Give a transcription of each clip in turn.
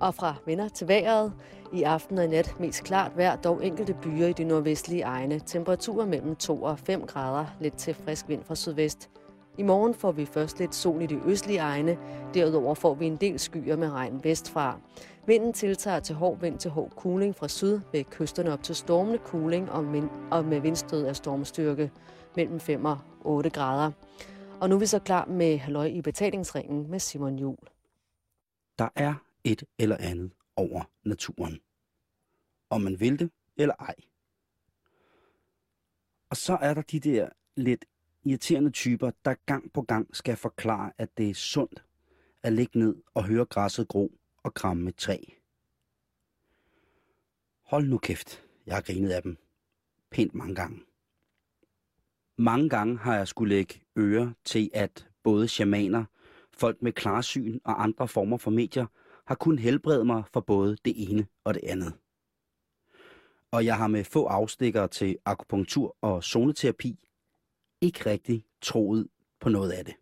Og fra vinder til vejret. I aften og i nat mest klart vejr, dog enkelte byer i de nordvestlige egne. Temperaturer mellem 2 og 5 grader, lidt til frisk vind fra sydvest. I morgen får vi først lidt sol i de østlige egne. Derudover får vi en del skyer med regn vestfra. Vinden tiltager til hård vind til hård kuling fra syd ved kysterne op til stormende kuling og, og med vindstød af stormstyrke mellem 5 og 8 grader. Og nu er vi så klar med halløj i betalingsringen med Simon Jul. Der er et eller andet over naturen. Om man vil det eller ej. Og så er der de der lidt irriterende typer, der gang på gang skal forklare, at det er sundt at ligge ned og høre græsset gro og kramme et træ. Hold nu kæft, jeg har grinet af dem. Pænt mange gange. Mange gange har jeg skulle lægge øre til, at både shamaner, folk med klarsyn og andre former for medier har kun helbredt mig for både det ene og det andet. Og jeg har med få afstikker til akupunktur og zoneterapi ikke rigtig troet på noget af det.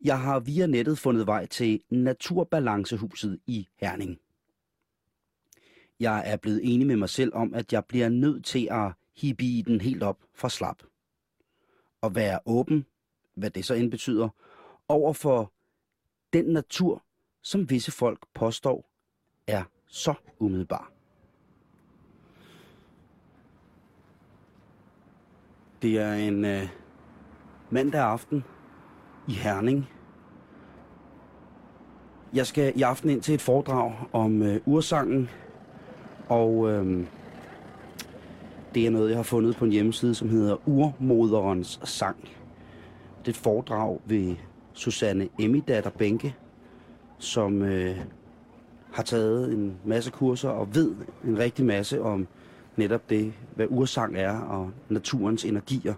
Jeg har via nettet fundet vej til Naturbalancehuset i Herning. Jeg er blevet enig med mig selv om, at jeg bliver nødt til at hippe den helt op fra slap. Og være åben, hvad det så end betyder, over for den natur, som visse folk påstår er så umiddelbar. Det er en øh, mandag aften i Herning. Jeg skal i aften ind til et foredrag om øh, ursangen, og øh, det er noget, jeg har fundet på en hjemmeside, som hedder Urmoderens Sang. Det er et foredrag ved Susanne Emmidatter Bænke, som øh, har taget en masse kurser og ved en rigtig masse om netop det, hvad ursang er og naturens energier.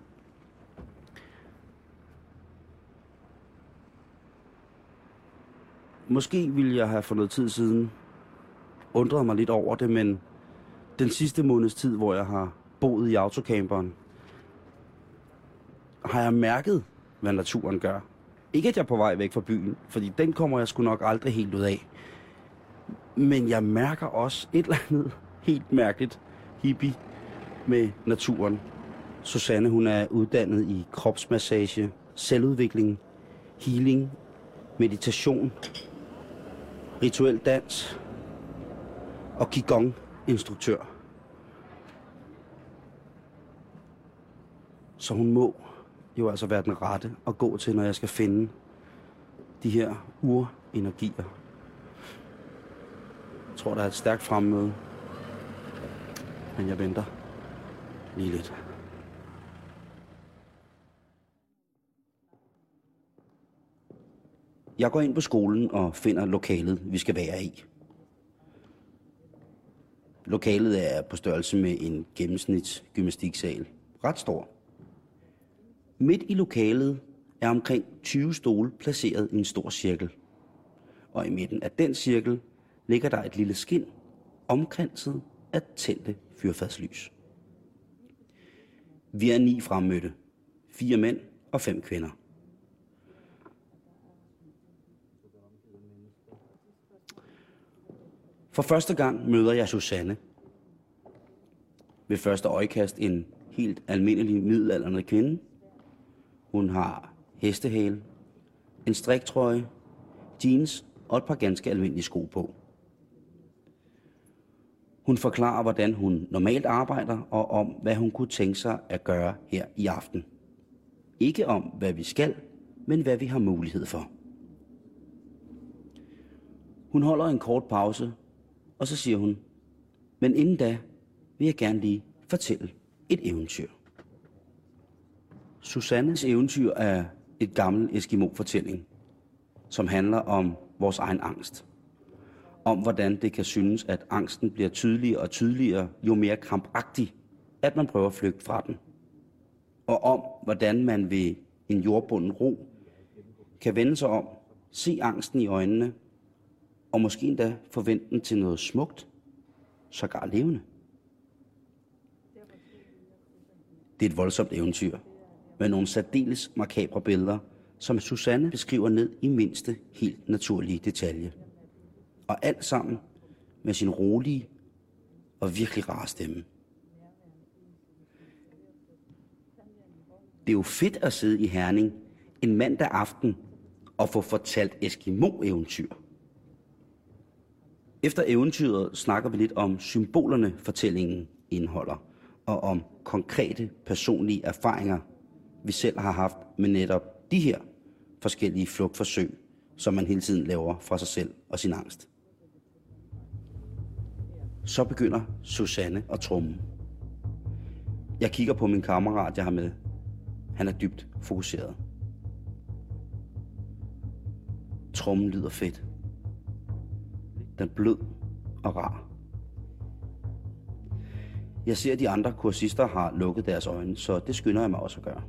Måske ville jeg have for noget tid siden undret mig lidt over det, men den sidste måneds tid, hvor jeg har boet i autocamperen, har jeg mærket, hvad naturen gør. Ikke at jeg er på vej væk fra byen, fordi den kommer jeg sgu nok aldrig helt ud af. Men jeg mærker også et eller andet helt mærkeligt hippie med naturen. Susanne, hun er uddannet i kropsmassage, selvudvikling, healing, meditation, rituel dans og Qigong-instruktør. Så hun må jo altså være den rette at gå til, når jeg skal finde de her urenergier. Jeg tror, der er et stærkt fremmøde. Men jeg venter lige lidt. Jeg går ind på skolen og finder lokalet, vi skal være i. Lokalet er på størrelse med en gennemsnits gymnastiksal. Ret stor. Midt i lokalet er omkring 20 stole placeret i en stor cirkel. Og i midten af den cirkel ligger der et lille skin, omkranset af tændte fyrfadslys. Vi er ni fremmødte. Fire mænd og fem kvinder. For første gang møder jeg Susanne. Ved første øjekast en helt almindelig middelalderende kvinde. Hun har hestehale, en striktrøje, jeans og et par ganske almindelige sko på. Hun forklarer, hvordan hun normalt arbejder, og om, hvad hun kunne tænke sig at gøre her i aften. Ikke om, hvad vi skal, men hvad vi har mulighed for. Hun holder en kort pause, og så siger hun, men inden da vil jeg gerne lige fortælle et eventyr. Susannes eventyr er et gammelt Eskimo-fortælling, som handler om vores egen angst om, hvordan det kan synes, at angsten bliver tydeligere og tydeligere, jo mere krampagtig, at man prøver at flygte fra den. Og om, hvordan man ved en jordbunden ro kan vende sig om, se angsten i øjnene, og måske endda forvente den til noget smukt, sågar levende. Det er et voldsomt eventyr, med nogle særdeles makabre billeder, som Susanne beskriver ned i mindste helt naturlige detalje. Og alt sammen med sin rolige og virkelig rare stemme. Det er jo fedt at sidde i Herning en mandag aften og få fortalt Eskimo-eventyr. Efter eventyret snakker vi lidt om symbolerne, fortællingen indeholder, og om konkrete personlige erfaringer, vi selv har haft med netop de her forskellige flugtforsøg, som man hele tiden laver fra sig selv og sin angst. Så begynder Susanne at trumme. Jeg kigger på min kammerat, jeg har med. Han er dybt fokuseret. Trummen lyder fedt. Den er blød og rar. Jeg ser, at de andre kursister har lukket deres øjne, så det skynder jeg mig også at gøre.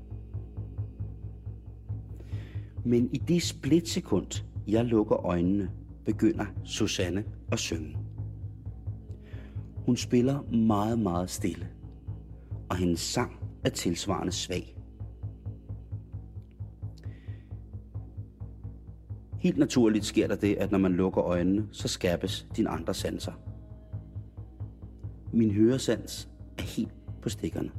Men i det splitsekund, jeg lukker øjnene, begynder Susanne at synge. Hun spiller meget, meget stille, og hendes sang er tilsvarende svag. Helt naturligt sker der det, at når man lukker øjnene, så skærpes dine andre sanser. Min høresans er helt på stikkerne.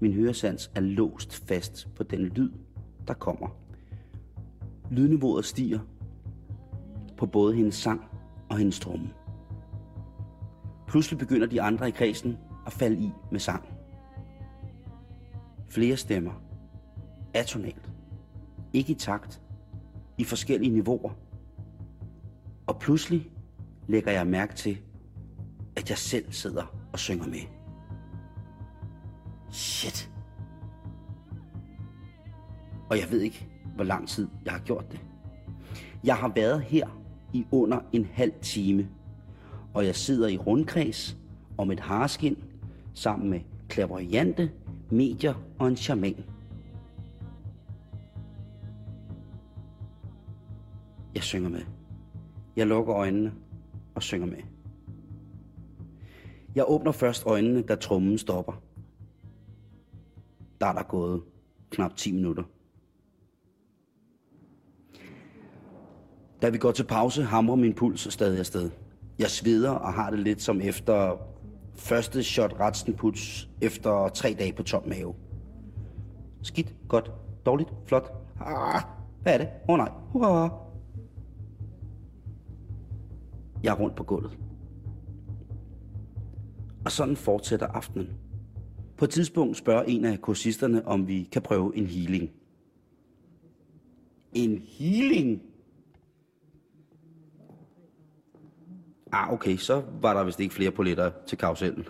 Min høresans er låst fast på den lyd, der kommer. Lydniveauet stiger på både hendes sang og hendes tromme. Pludselig begynder de andre i kredsen at falde i med sang. Flere stemmer. Atonalt. Ikke i takt. I forskellige niveauer. Og pludselig lægger jeg mærke til, at jeg selv sidder og synger med. Shit. Og jeg ved ikke, hvor lang tid jeg har gjort det. Jeg har været her i under en halv time, og jeg sidder i rundkreds om et harskin sammen med klaverjante, medier og en shaman. Jeg synger med. Jeg lukker øjnene og synger med. Jeg åbner først øjnene, da trommen stopper. Der er der gået knap 10 minutter. Da vi går til pause, hamrer min puls stadig afsted. Jeg sveder og har det lidt som efter første shot retstenpuls efter tre dage på tom mave. Skidt, godt, dårligt, flot. Ah, hvad er det? Åh oh, nej. Hurra. Jeg er rundt på gulvet. Og sådan fortsætter aftenen. På et tidspunkt spørger en af kursisterne, om vi kan prøve en healing. En healing? Ah, okay, så var der vist ikke flere poletter til karusellen.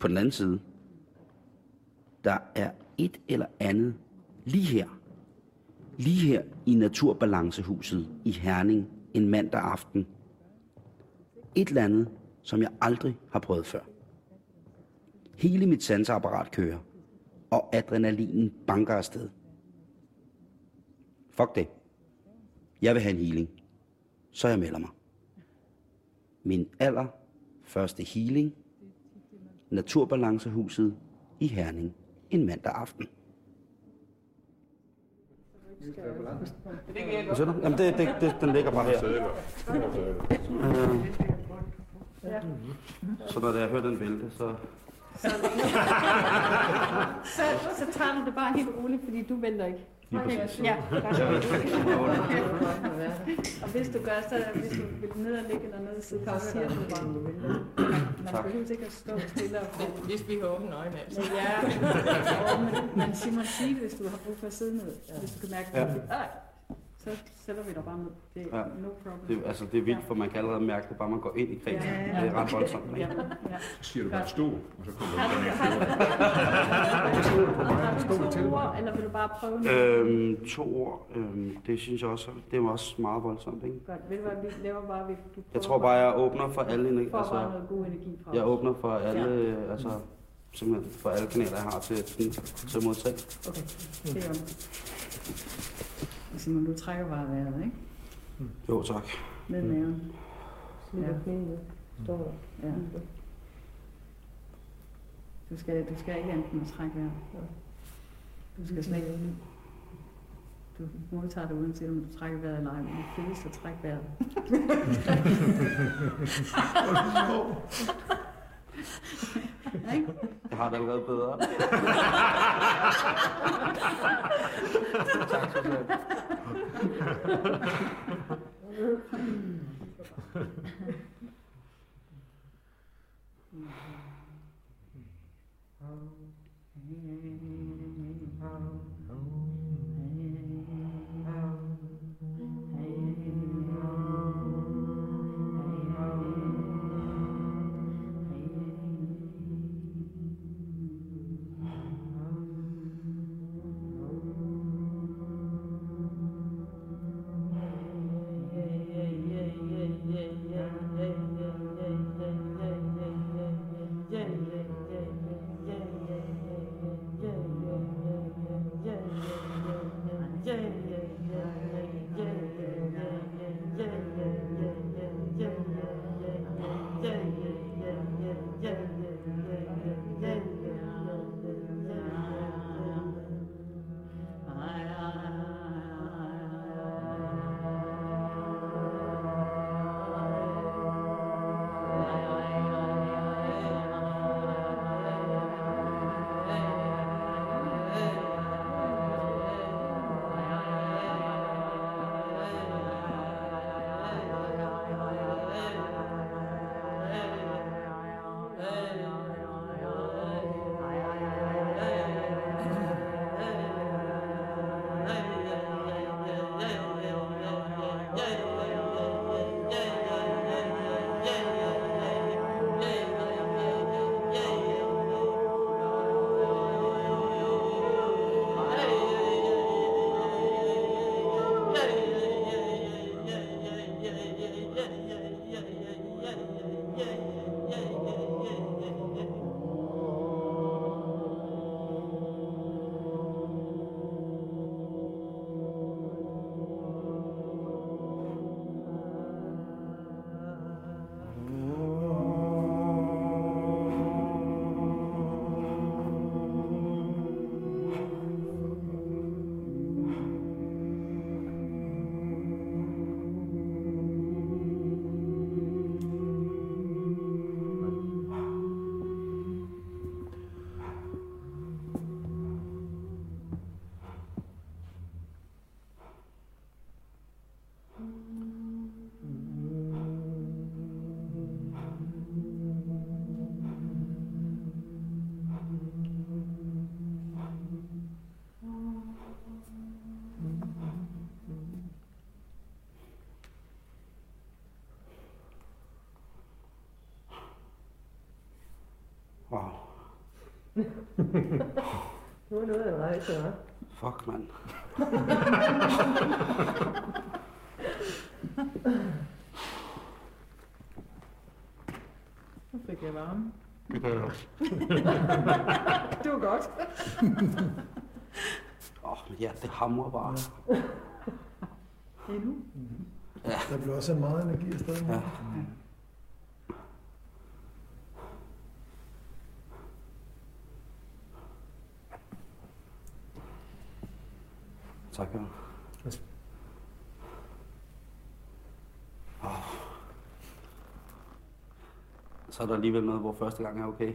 På den anden side, der er et eller andet lige her. Lige her i Naturbalancehuset i Herning en mandag aften. Et eller andet, som jeg aldrig har prøvet før. Hele mit sanseapparat kører, og adrenalinen banker afsted. Fuck det. Jeg vil have en healing. Så jeg melder mig. Min aller første healing. Naturbalancehuset i Herning en mandag aften. Hvad siger du? Jamen, det, det, det, den ligger bare her. Øh, så når jeg hører den vælte, så... Så, så tager du det bare helt roligt, fordi du venter ikke. Okay. Ja, og hvis du gør, så hvis du vil ned og ligge eller noget, så siger du bare, du vælter. Man Tak. behøver ikke at stå stille og få Hvis vi har åbne øjne, altså. Ja, men, men Simon, sig det, hvis du har brug for at sidde ned. Hvis du kan mærke, Ja. Så sætter vi dig bare ned. Det er Ja. no problem. Det, altså, det er vildt, for man kan allerede mærke det, bare man går ind i kredsen. Ja, ja, ja. Det er ret voldsomt. Ja, ja. Så siger du bare stå, og så kommer du du to ord, eller vil du bare prøve noget? Øhm, to ord, øhm, det synes jeg også, det er også meget voldsomt. Ikke? Godt, ved du hvad, vi laver bare, vi, du Jeg tror bare, jeg åbner for alle, energi- får bare altså, noget god energi fra jeg åbner for alle, altså, simpelthen for alle kanaler, jeg har til, til, til at modtage. Okay, det er jo. Simon, du trækker bare vejret, ikke? Jo, tak. Ned i maven. Ja. Står Ja. Du skal, du skal ikke enten at trække vejret. Du skal slet ikke, du modtager det uanset om du trækker vejret eller ej, men det fedeste at trække vejret. Jeg har det allerede bedre. tak, Susanne. Nu er noget af en rejse, hva'? Fuck, mand. Nu fik jeg varme. Det kan jeg også. Det var godt. Åh, oh, ja, det hamrer bare. Endnu? Der bliver også meget energi afsted. Ja. Tak, ja. Oh. Så er der alligevel noget, hvor første gang er okay.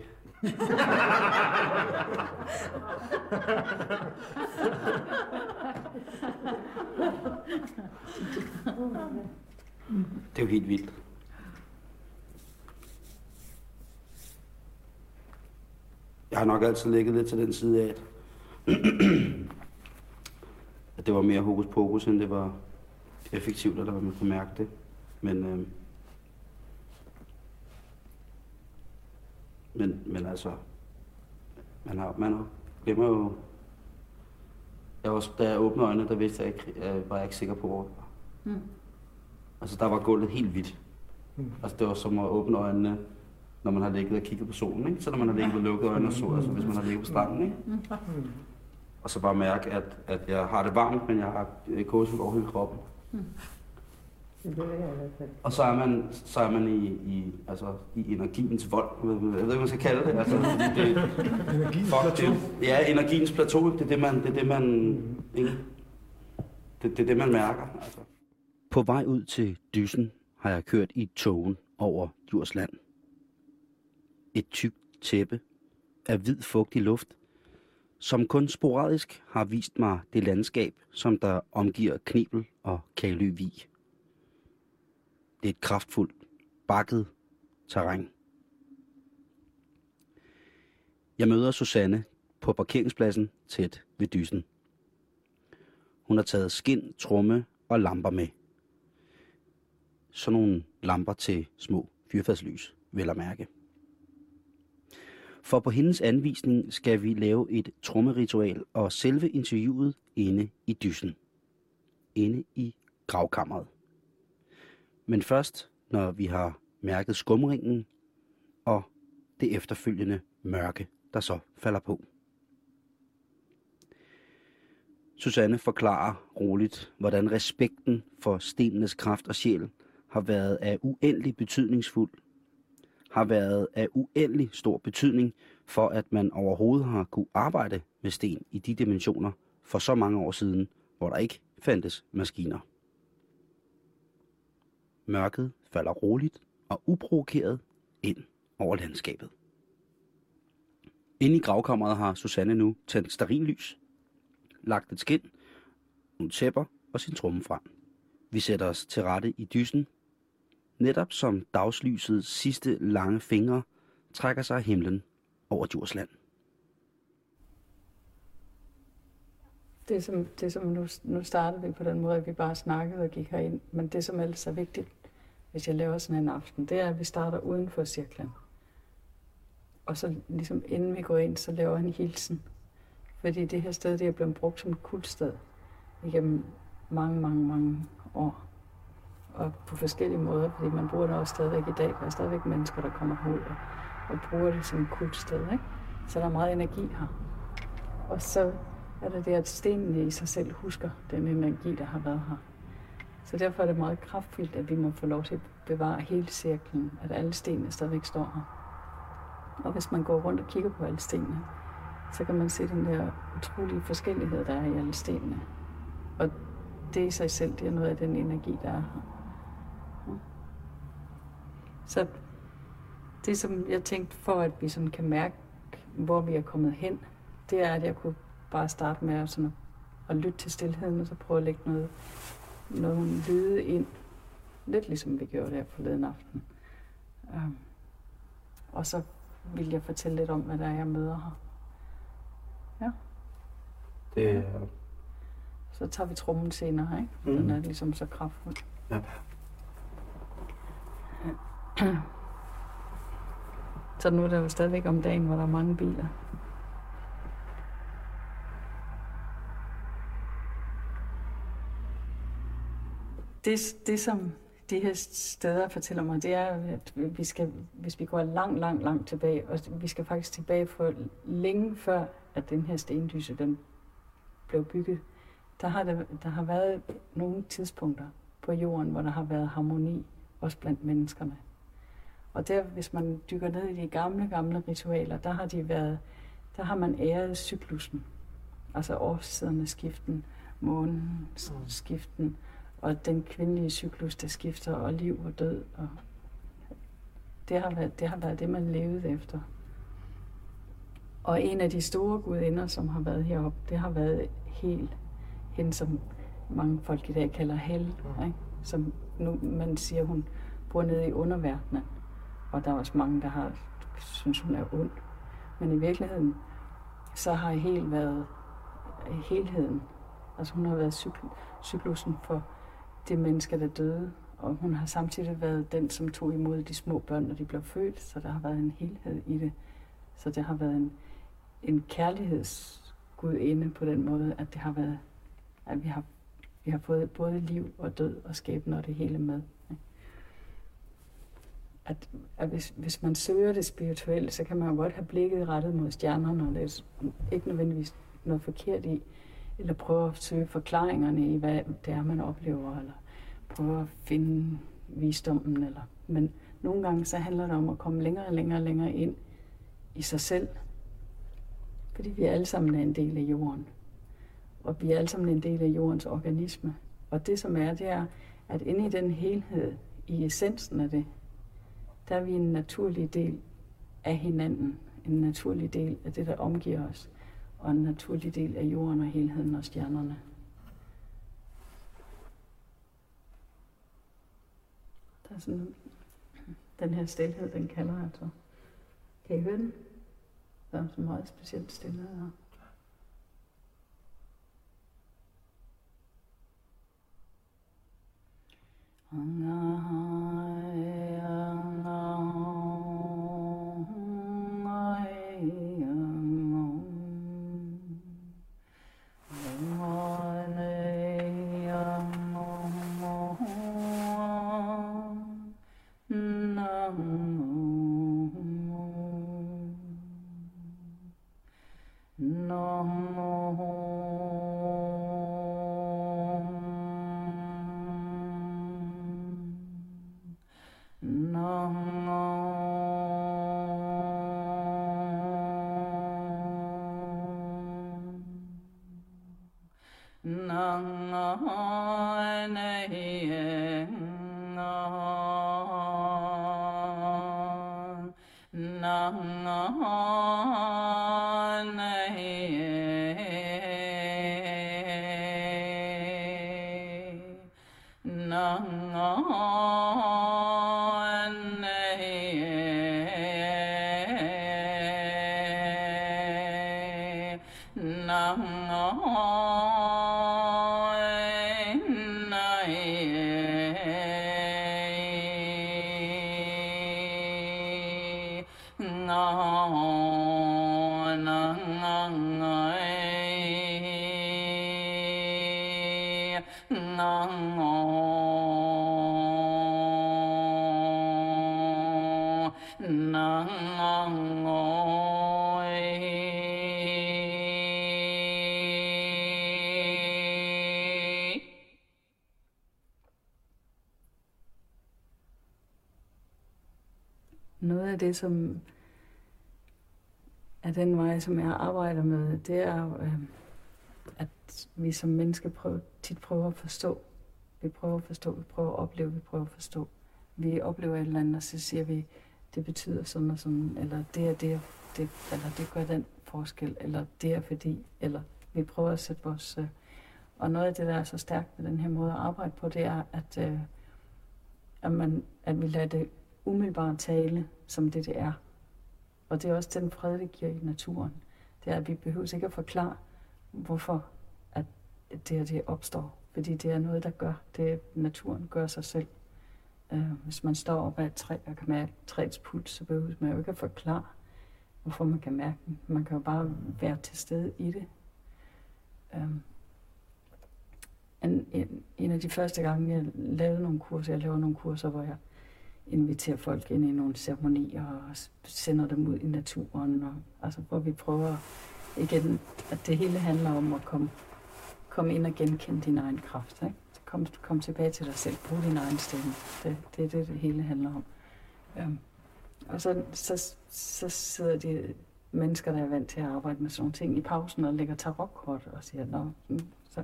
Det er jo helt vildt. Jeg har nok altid ligget lidt til den side af, at, at det var mere hokus pokus, end det var effektivt, eller hvad man kunne mærke det. Men, øh, men, men altså, man har, man har, glemmer jo, jeg var, da jeg åbnede øjnene, der vidste jeg ikke, øh, var jeg ikke sikker på, hvor det var. Mm. Altså, der var gulvet helt hvidt. Mm. Altså, det var som at åbne øjnene, når man har ligget og kigget på solen, ikke? Så når man har ligget og lukket øjnene og så, altså hvis man har ligget på stranden, ikke? Mm. Og så bare mærke, at, at jeg har det varmt, men jeg har kåsel over hele kroppen. Er fald. Og så er man, så er man i, i, altså, i energiens vold. Jeg ved ikke, hvad man skal kalde det. Altså, det Energiens fuck, plateau. det, ja, energiens plateau, det er det, man... Det er det, man ikke? Det, det er det, man mærker. Altså. På vej ud til Dysen har jeg kørt i togen over Djursland. Et tykt tæppe af hvid fugtig luft, som kun sporadisk har vist mig det landskab, som der omgiver Knebel og Kalø Vi. Det er et kraftfuldt, bakket terræn. Jeg møder Susanne på parkeringspladsen tæt ved dysen. Hun har taget skin, tromme og lamper med. Sådan nogle lamper til små fyrfadslys, vel at mærke. For på hendes anvisning skal vi lave et trommeritual og selve interviewet inde i dysen. Inde i gravkammeret. Men først, når vi har mærket skumringen og det efterfølgende mørke, der så falder på. Susanne forklarer roligt, hvordan respekten for stenenes kraft og sjæl har været af uendelig betydningsfuld, har været af uendelig stor betydning for, at man overhovedet har kunne arbejde med sten i de dimensioner for så mange år siden, hvor der ikke fandtes maskiner. Mørket falder roligt og uprovokeret ind over landskabet. Inde i gravkammeret har Susanne nu tændt starinlys, lagt et skind, nogle tæpper og sin tromme frem. Vi sætter os til rette i dysen, netop som dagslysets sidste lange fingre trækker sig af himlen over Djursland. Det som, det som nu, nu startede vi på den måde, at vi bare snakkede og gik herind. Men det som ellers er vigtigt, hvis jeg laver sådan en aften, det er, at vi starter uden for cirklen. Og så ligesom inden vi går ind, så laver han hilsen. Fordi det her sted, det er blevet brugt som et kultsted igennem mange, mange, mange år. Og på forskellige måder, fordi man bruger det også stadigvæk i dag. Der er stadigvæk mennesker, der kommer ud og, og bruger det som et kultsted. Ikke? Så der er meget energi her. Og så er det det, at stenene i sig selv husker den energi, der har været her. Så derfor er det meget kraftfuldt, at vi må få lov til at bevare hele cirklen, at alle stenene stadigvæk står her. Og hvis man går rundt og kigger på alle stenene, så kan man se den der utrolige forskellighed, der er i alle stenene. Og det i sig selv, det er noget af den energi, der er her. Så det, som jeg tænkte for, at vi sådan kan mærke, hvor vi er kommet hen, det er, at jeg kunne bare starte med at, sådan at lytte til stillheden, og så prøve at lægge noget, nogle lyde ind. Lidt ligesom vi gjorde der forleden aften. Um, og så vil jeg fortælle lidt om, hvad der er, jeg møder her. Ja. Det er... Så tager vi trummen senere, ikke? Mhm. Den er ligesom så kraftfuld. Ja. Så nu er der jo stadigvæk om dagen, hvor der er mange biler. Det, det som de her steder fortæller mig, det er, at vi skal, hvis vi går langt, langt, langt tilbage, og vi skal faktisk tilbage for længe før, at den her stendyse den blev bygget, der har, der, der har været nogle tidspunkter på jorden, hvor der har været harmoni, også blandt menneskerne. Og der, hvis man dykker ned i de gamle, gamle ritualer, der har de været, der har man æret cyklusen. Altså årstiderne skiften, månen skiften, og den kvindelige cyklus, der skifter, og liv og død. Og det, har været, det har været det, man levede efter. Og en af de store gudinder, som har været heroppe, det har været Hel. Hende, som mange folk i dag kalder Hel. Ikke? Som nu man siger, hun bor nede i underverdenen. Og der er også mange, der har synes, hun er ond. Men i virkeligheden, så har helt været helheden. Altså hun har været cykl- cyklusen for det menneske, der døde. Og hun har samtidig været den, som tog imod de små børn, når de blev født. Så der har været en helhed i det. Så det har været en, en kærlighedsgudinde på den måde, at det har været, at vi har, vi har fået både liv og død og skæbne og det hele med. At, at hvis, hvis man søger det spirituelle, så kan man jo godt have blikket rettet mod stjernerne, og det er ikke nødvendigvis noget forkert i, eller prøve at søge forklaringerne i, hvad det er, man oplever, eller prøve at finde visdommen. Eller. Men nogle gange så handler det om at komme længere og længere og længere ind i sig selv, fordi vi alle sammen er en del af jorden. Og vi er alle sammen en del af jordens organisme. Og det som er, det er, at inde i den helhed, i essensen af det, der er vi en naturlig del af hinanden. En naturlig del af det, der omgiver os. Og en naturlig del af jorden og helheden og stjernerne. Der er sådan, den her stillhed, den kalder altså. Kan I høre den? Der er så meget specielt stillhed her. Noget det, som er den vej, som jeg arbejder med, det er, øh, at vi som mennesker prøver, tit prøver at forstå. Vi prøver at forstå, vi prøver at opleve, vi prøver at forstå. Vi oplever et eller andet, og så siger vi, det betyder sådan og sådan, eller det er det, det eller det gør den forskel, eller det er fordi, eller vi prøver at sætte vores... Øh, og noget af det, der er så stærkt med den her måde at arbejde på, det er, at, øh, at, man, at vi lader det umiddelbart tale, som det det er. Og det er også den fred, det giver i naturen. Det er, at vi behøver ikke at forklare, hvorfor at det her det opstår. Fordi det er noget, der gør. Det naturen gør sig selv. Uh, hvis man står op ad et træ og kan mærke træets puls, så behøver man jo ikke at forklare, hvorfor man kan mærke den. Man kan jo bare være til stede i det. Um, en, en, en af de første gange, jeg lavede nogle kurser, jeg laver nogle kurser, hvor jeg inviterer folk ind i nogle ceremonier og sender dem ud i naturen, og, altså, hvor vi prøver igen, at det hele handler om at komme, komme ind og genkende din egen kraft. Ikke? Kom, kom tilbage til dig selv, brug din egen stemme. Det, det er det, det hele handler om. Øhm, og så, så, så sidder de mennesker, der er vant til at arbejde med sådan nogle ting i pausen og lægger tarotkort og siger, Nå, mm", så,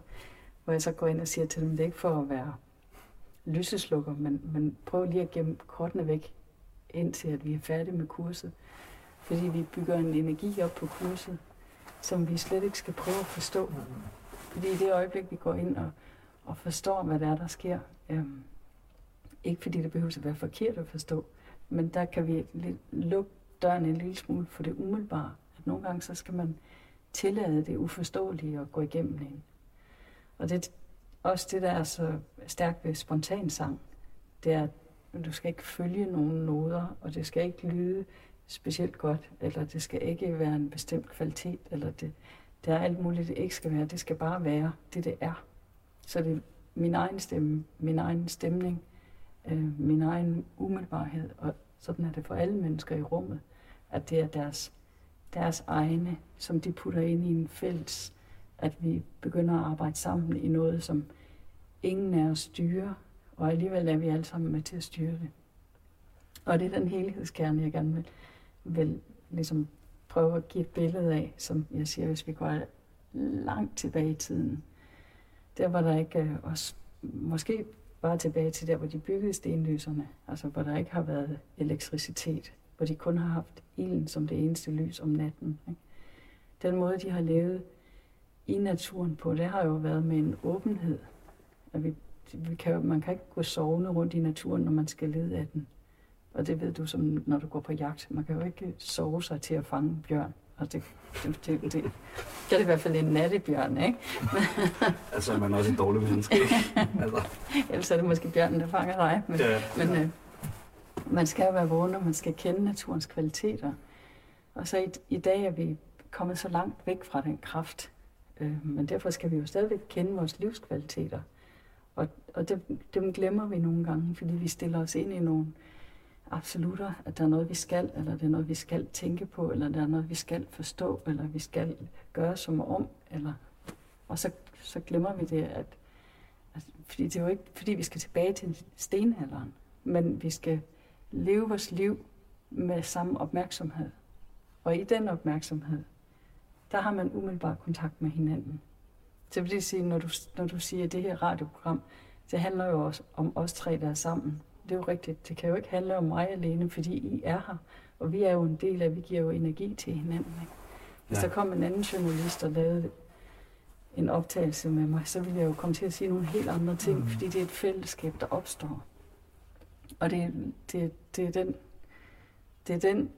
hvor jeg så går ind og siger til dem, det er ikke for at være lyseslukker, men, men prøv lige at gemme kortene væk, indtil at vi er færdige med kurset. Fordi vi bygger en energi op på kurset, som vi slet ikke skal prøve at forstå. Fordi i det øjeblik, vi går ind og, og forstår, hvad der er, der sker, øhm, ikke fordi det behøver at være forkert at forstå, men der kan vi lukke døren en lille smule for det umiddelbare. At nogle gange så skal man tillade det uforståelige at gå igennem en. Og det, også det, der er så stærkt ved spontansang, det er, at du skal ikke følge nogen noder, og det skal ikke lyde specielt godt, eller det skal ikke være en bestemt kvalitet, eller det, det er alt muligt, det ikke skal være. Det skal bare være det, det er. Så det er min egen stemme, min egen stemning, øh, min egen umiddelbarhed, og sådan er det for alle mennesker i rummet, at det er deres, deres egne, som de putter ind i en fælles at vi begynder at arbejde sammen i noget, som ingen af os styrer, og alligevel er vi alle sammen med til at styre det. Og det er den helhedskerne, jeg gerne vil, vil ligesom prøve at give et billede af, som jeg siger, hvis vi går langt tilbage i tiden. Der var der ikke øh, også, måske bare tilbage til der, hvor de byggede stenlyserne, altså hvor der ikke har været elektricitet, hvor de kun har haft ilden som det eneste lys om natten. Ikke? Den måde, de har levet i naturen på, det har jo været med en åbenhed. At vi, vi kan, man kan ikke gå sovende rundt i naturen, når man skal lede af den. Og det ved du, som når du går på jagt. Man kan jo ikke sove sig til at fange bjørn. Og det, det, det, det, det er det i hvert fald en nattebjørn, ikke? altså, man er også et dårligt menneske, ikke? Altså. Ellers er det måske bjørnen, der fanger dig. Men, Ja. men øh, man skal jo være vågen, og man skal kende naturens kvaliteter. Og så i, i dag er vi kommet så langt væk fra den kraft. Øh, men derfor skal vi jo stadigvæk kende vores livskvaliteter. Og, og det, dem glemmer vi nogle gange, fordi vi stiller os ind i nogle absolutter, at der er noget, vi skal, eller det er noget, vi skal tænke på, eller der er noget, vi skal forstå, eller vi skal gøre som om, eller... Og så, så glemmer vi det, at, at fordi det er jo ikke, fordi vi skal tilbage til stenalderen, men vi skal leve vores liv med samme opmærksomhed. Og i den opmærksomhed, der har man umiddelbart kontakt med hinanden. Så vil det sige, når du, når du siger, at det her radioprogram, det handler jo også om os tre, der er sammen. Det er jo rigtigt. Det kan jo ikke handle om mig alene, fordi I er her. Og vi er jo en del af, vi giver jo energi til hinanden. Ikke? Hvis Ja. der kom en anden journalist og lavede en optagelse med mig, så ville jeg jo komme til at sige nogle helt andre ting, mm. fordi det er et fællesskab, der opstår. Og det, det, det, er den, det, er den,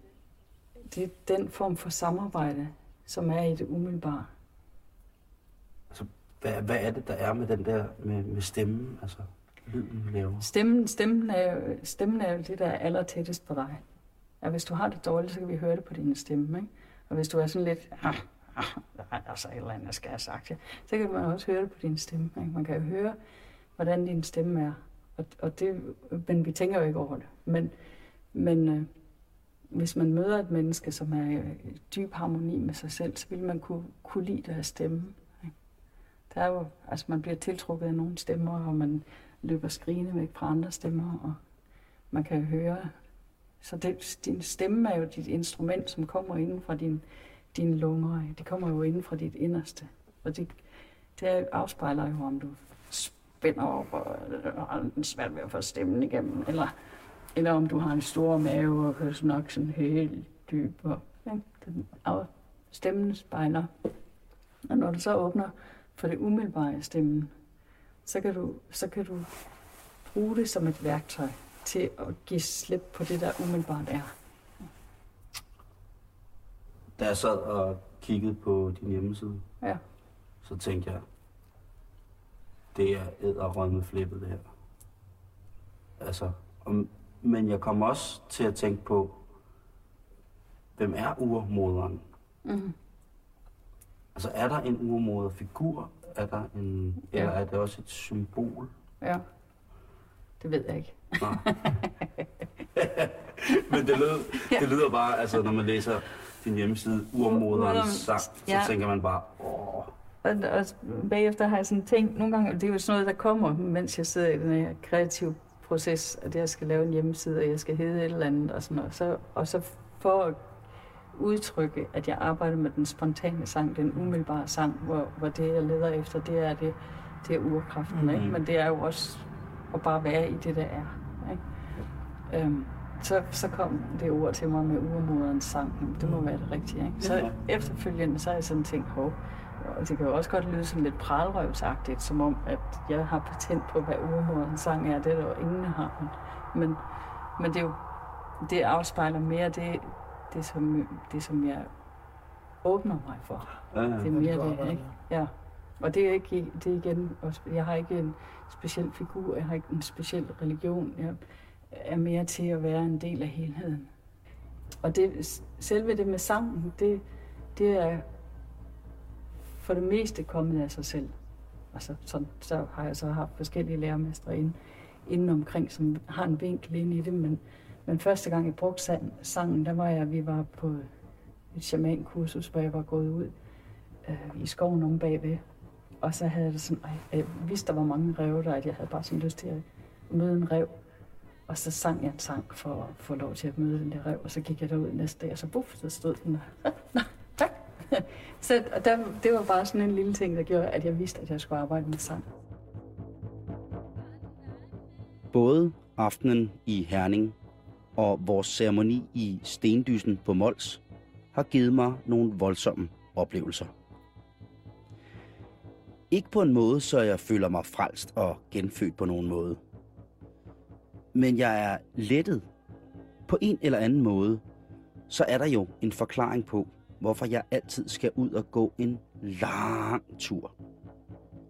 det er den form for samarbejde, som er i det umiddelbare. Hvad, hvad er det, der er med den der, med, med stemmen, altså lyden, laver? Stemmen, stemmen, er jo, stemmen er jo det, der er aller tættest på dig. Ja, hvis du har det dårligt, så kan vi høre det på din stemme. Ikke? Og hvis du er sådan lidt, ah, ah, der er altså et eller andet, jeg skal have sagt, ja, så kan man også høre det på din stemme. Ikke? Man kan jo høre, hvordan din stemme er. Og, og det, men vi tænker jo ikke over det. Men, men øh, hvis man møder et menneske, som er i dyb harmoni med sig selv, så vil man kunne, kunne lide deres stemme. Ikke? Der er jo, altså man bliver tiltrukket af nogle stemmer, og man løber skrigende væk fra andre stemmer, og man kan høre. Så det, din stemme er jo dit instrument, som kommer inden fra din, dine lunger. Det kommer jo inden fra dit inderste. Og det, det afspejler jo, om du spænder op og har svært ved at få stemmen igennem, eller, eller om du har en stor mave og kan snakke sådan helt dyb. Og, den, og stemmen spejler. Og når du så åbner for det umiddelbare af stemmen, så kan du, så kan du bruge det som et værktøj til at give slip på det, der umiddelbart er. Da jeg sad og kiggede på din hjemmeside, Ja. så tænkte jeg, det er æderrømme flippet det her. Altså, om, men jeg kom også til at tænke på, hvem er urmoderen? Mm. Altså, er der en urmoderfigur? Er der en, Ja. eller er det også et symbol? Ja. Det ved jeg ikke. Men det lyder, det lyder bare, altså når man læser din hjemmeside, urmoderens Urmoderen- sang, så ja. tænker man bare, åh, Og, og bagefter har jeg sådan tænkt, nogle gange, det er jo sådan noget, der kommer, mens jeg sidder i den her kreative proces, at jeg skal lave en hjemmeside, og jeg skal hedde et eller andet, og sådan noget. Så, og så for at udtrykke, at jeg arbejder med den spontane sang, den umiddelbare sang, hvor, hvor det, jeg leder efter, det er det, det er urkraften, mm. ikke? Men det er jo også at bare være i det, der er. Ikke? Øhm, så, så kom det ord til mig med urmoderens sang. Det må være det rigtige. Ikke? Så efterfølgende, så har jeg sådan tænkt, hov, og det kan jo også godt lyde sådan lidt pralrøvsagtigt, som om, at jeg har patent på, hvad urmoderens sang er. Det er der jo ingen, har. Men, men, men det, er jo, det afspejler mere det, det, som, det, som jeg åbner mig for. ja, ja. Det er mere det, ikke? Ja. Og det er ikke, det er igen, jeg har ikke en speciel figur, jeg har ikke en speciel religion. Jeg er mere til at være en del af helheden. Og det, selve det med sangen, det, det er for det meste kommet af sig selv. Altså, så, så har jeg så haft forskellige lærermestre inde, inden omkring, som har en vinkel ind i det, men, men første gang jeg brugte sang, sangen, der var jeg, vi var på et shamankursus, hvor jeg var gået ud øh, i skoven om bagved. Og så havde jeg det sådan, ej, jeg vidste, der var mange rev der, at jeg havde bare sådan lyst til at møde en rev. Og så sang jeg en sang for at få lov til at møde den der rev, og så gik jeg derud næste dag, og så buff, så stod den der. Så der, det var bare sådan en lille ting, der gjorde, at jeg vidste, at jeg skulle arbejde med sang. Både aftenen i Herning og vores ceremoni i Stendysen på Mols har givet mig nogle voldsomme oplevelser. Ikke på en måde, så jeg føler mig frelst og genfødt på nogen måde. Men jeg er lettet. På en eller anden måde, så er der jo en forklaring på, hvorfor jeg altid skal ud og gå en lang tur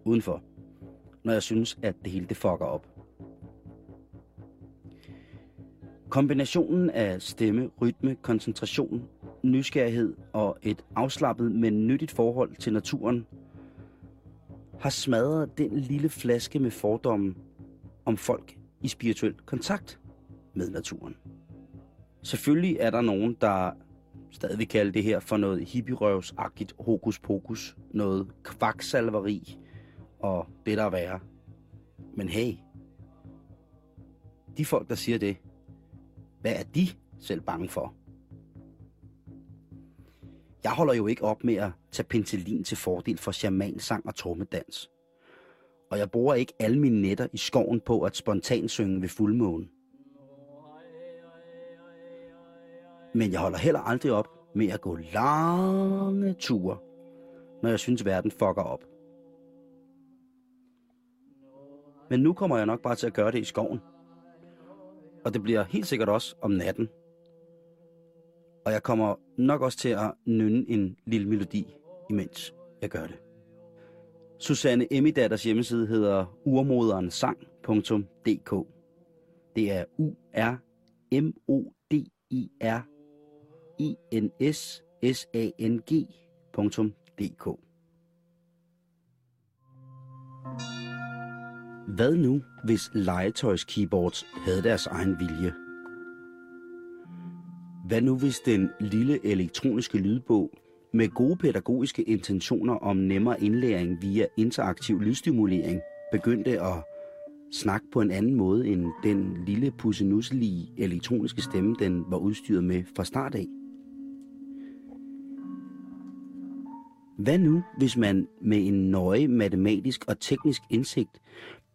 udenfor, når jeg synes, at det hele det fucker op. Kombinationen af stemme, rytme, koncentration, nysgerrighed og et afslappet, men nyttigt forhold til naturen har smadret den lille flaske med fordomme om folk i spirituel kontakt med naturen. Selvfølgelig er der nogen, der stadig vil kalde det her for noget hippierøvsagtigt hokus pokus, noget kvaksalveri og det der er værre. Men hey, de folk, der siger det, hvad er de selv bange for? Jeg holder jo ikke op med at tage penicillin til fordel for shamansang og trommedans. Og jeg bruger ikke alle mine nætter i skoven på at spontant synge ved fuldmåne. Men jeg holder heller aldrig op med at gå lange ture, når jeg synes, verden fucker op. Men nu kommer jeg nok bare til at gøre det i skoven. Og det bliver helt sikkert også om natten. Og jeg kommer nok også til at nynne en lille melodi, imens jeg gør det. Susanne Emmidatters hjemmeside hedder urmoderensang.dk. Det er u r m o d i r i n s s a n Hvad nu, hvis legetøjskeyboards havde deres egen vilje? Hvad nu, hvis den lille elektroniske lydbog med gode pædagogiske intentioner om nemmere indlæring via interaktiv lydstimulering begyndte at snakke på en anden måde end den lille pussenusselige elektroniske stemme, den var udstyret med fra start af? Hvad nu, hvis man med en nøje matematisk og teknisk indsigt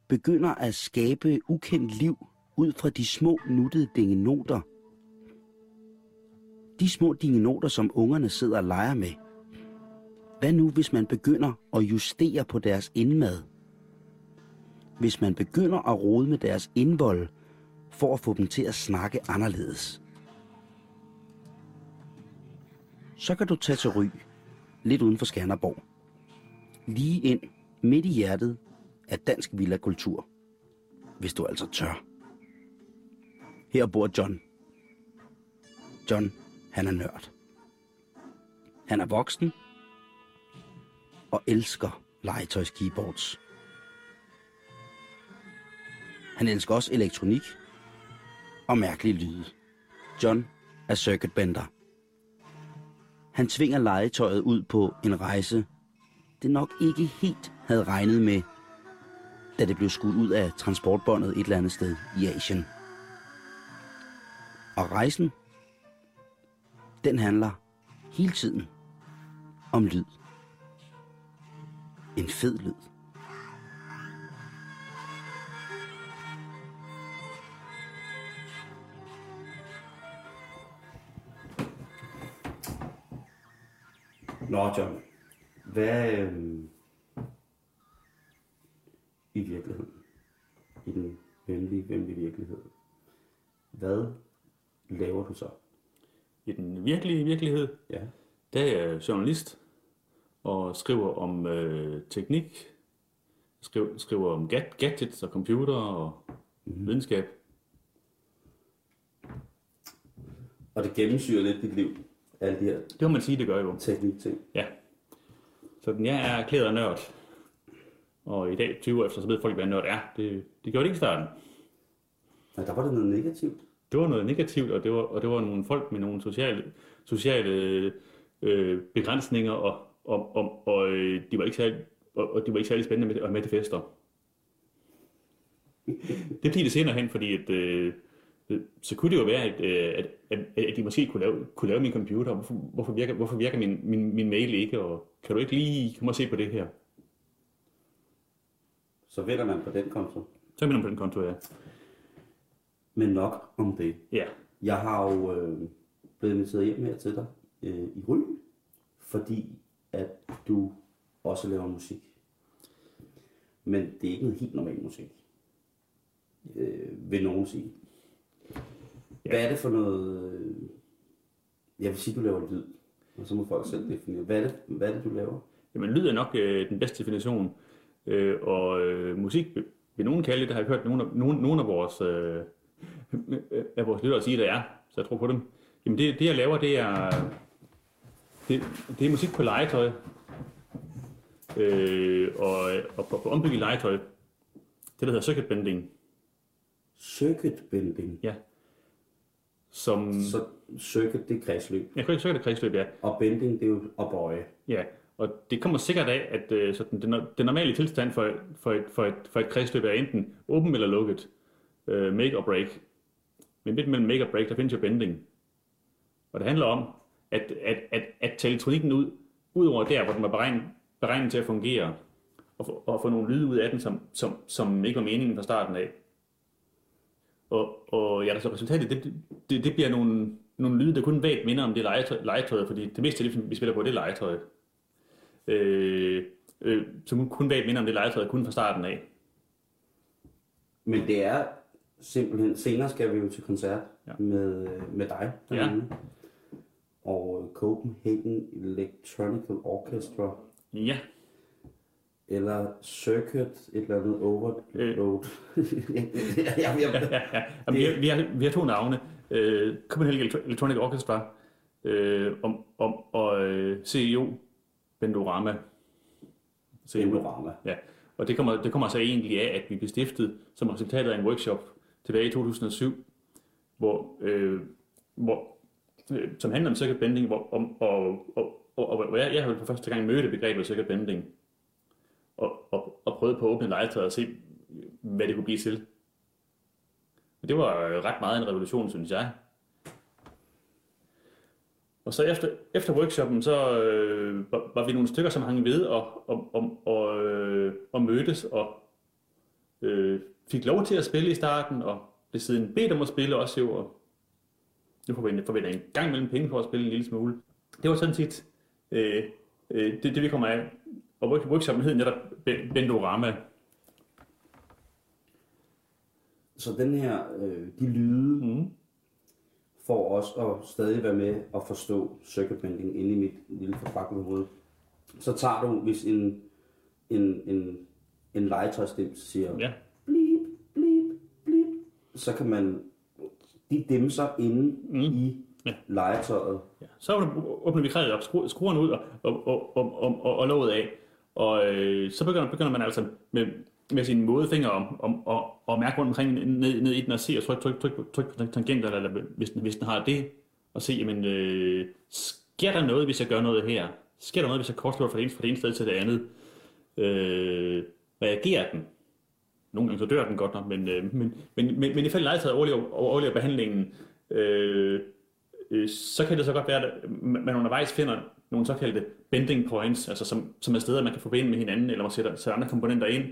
begynder at skabe ukendt liv ud fra de små nuttede dingenoter. De små dingenoter, som ungerne sidder og leger med. Hvad nu, hvis man begynder at justere på deres indmad? Hvis man begynder at rode med deres indvold for at få dem til at snakke anderledes? Så kan du tage til Ry, lidt uden for Skanderborg. Lige ind, midt i hjertet af dansk villakultur, hvis du altså tør. Her bor John. John, han er nørd. Han er voksen og elsker legetøjskeyboards. Han elsker også elektronik og mærkelige lyde. John er circuitbender. Han tvinger legetøjet ud på en rejse, det nok ikke helt havde regnet med da det blev skudt ud af transportbåndet et eller andet sted i Asien. Og rejsen, den handler hele tiden om lyd. En fed lyd. Nå, John. Hvad, øh, i virkeligheden. I den venlige, venlige virkelighed. Hvad laver du så? I den virkelige virkelighed, Ja. der er jeg journalist og skriver om øh, teknik, skriver, skriver om gad- gadgets og computer og mm. videnskab. Og det gennemsyrer lidt dit liv, alle de her Det må man sige, det gør jo. teknikting. Ja. Så den, jeg er erklæret nørd. Og i dag, 20 år efter, så ved folk, hvad en nørd er. Det, det gjorde det ikke i starten. Nej, der var det noget negativt. Det var noget negativt, og det var, og det var nogle folk med nogle sociale, sociale øh, begrænsninger, og, og, og, og øh, de var ikke særlig, og, og de var ikke særlig spændende med, med til fester. Det blev det senere hen, fordi at, øh, så kunne det jo være, at, øh, at, at, at de måske kunne lave, kunne lave min computer. Hvorfor, hvorfor virker, hvorfor virker min, min, min mail ikke? Og kan du ikke lige komme og se på det her? Så vender man på den konto. Så er man på den konto, ja. Men nok om det. Ja, Jeg har jo øh, blevet inviteret hjem her til dig øh, i Ry, fordi at du også laver musik. Men det er ikke noget helt normal musik, øh, vil nogen sige. Ja. Hvad er det for noget... Øh, jeg vil sige, du laver lyd, og så må folk selv definere. Hvad er det, hvad er det du laver? Jamen, lyd er nok øh, den bedste definition. Øh, og øh, musik vil- nogen kalde det, der har jeg hørt nogle af, nogle, nogle af vores, øh, af vores lyttere sige, det er, så jeg tror på dem. Jamen, det, det jeg laver, det er, det, det er musik på legetøj. Øh, og, og på, på ombygget legetøj. Det, der hedder circuit bending. Circuit bending. Ja. Som, Så circuit, det er kredsløb. kan ikke circuit kredsløb, ja. Og bending, det er jo at bøje. Ja, og det kommer sikkert af, at øh, sådan, den, den normale tilstand for, for, et, for, et, for et kredsløb er enten åben eller lukket. Øh, make or break. Men midt mellem make og break, der findes jo bending. Og det handler om, at, at, at, at tage elektronikken ud, ud over der, hvor den var beregnet, beregnet til at fungere, og få, og få nogle lyde ud af den, som, som, som ikke var meningen fra starten af. Og, og ja, så resultatet, det, det, det bliver nogle, nogle lyde, der kun vagt minder om det legetøj, legetøjet, fordi det meste af det, vi spiller på, det er legetøjet. Øh, øh, som kun vagt minder om det legetøj, kun fra starten af. Men det er simpelthen, senere skal vi jo til koncert Ja. ja. med, med dig. Ja. derinde. Og Copenhagen Electronical Orchestra, Ja, eller Circuit, et eller andet overload. Jamen, vi, har, vi, har, to navne. Øh, Copenhagen Electro- Electronic Orchestra øh, om, om, og øh, CEO Bendorama. CEO. Endorama. Ja, og det kommer, det kommer så egentlig af, at vi blev stiftet som resultat af en workshop tilbage i 2007, hvor, øh, hvor, øh, som handler om circuit bending, hvor, om, og, og, og, og, og jeg, jeg har for første gang mødte begrebet circuit bending, og, prøvede på at åbne legetøjet og se, hvad det kunne blive til. Og det var øh, ret meget en revolution, synes jeg. Og så efter, efter workshoppen, så øh, var, var vi nogle stykker, som hang ved og, og, og, og, øh, og mødtes og øh, fik lov til at spille i starten, og blev siden bedt om at spille også jo, og nu forventer jeg en gang mellem penge for at spille en lille smule. Det var sådan set øh, øh, det, det, vi kommer af. Og work- workshoppen hed netop Ben- Bendorama. Så den her, øh, de lyde, Mm. for os at stadig være med og forstå circuit bending inde i mit lille forbakkede hoved. Så tager du, hvis en, en, en, en legetøjstem siger, Ja, blip, blip, blip, så kan man, de dimser inde Mm. i Ja. legetøjet. Ja. Så åbner vi krædet op, skru, skruer den ud og, og, og, og, og, og, og låget af. Og øh, så begynder, begynder man altså med, med sine modefinger om, om, og, og mærke rundt omkring ned, ned i den og se og tryk, tryk, tryk, tryk på tangenter, eller hvis den, hvis den har det, og se, jamen, øh, sker der noget, hvis jeg gør noget her? Sker der noget, hvis jeg kortslutter fra det ene, fra det ene sted til det andet? Øh, reagerer den? Nogle gange så dør den godt nok, men, øh, men, men, men, men i fald legetøjet overlever, overlever behandlingen. Øh, øh, så kan det så godt være, at man undervejs finder nogle såkaldte bending points, altså som, som er steder, man kan forbinde med hinanden, eller man sætter, sætter andre komponenter ind,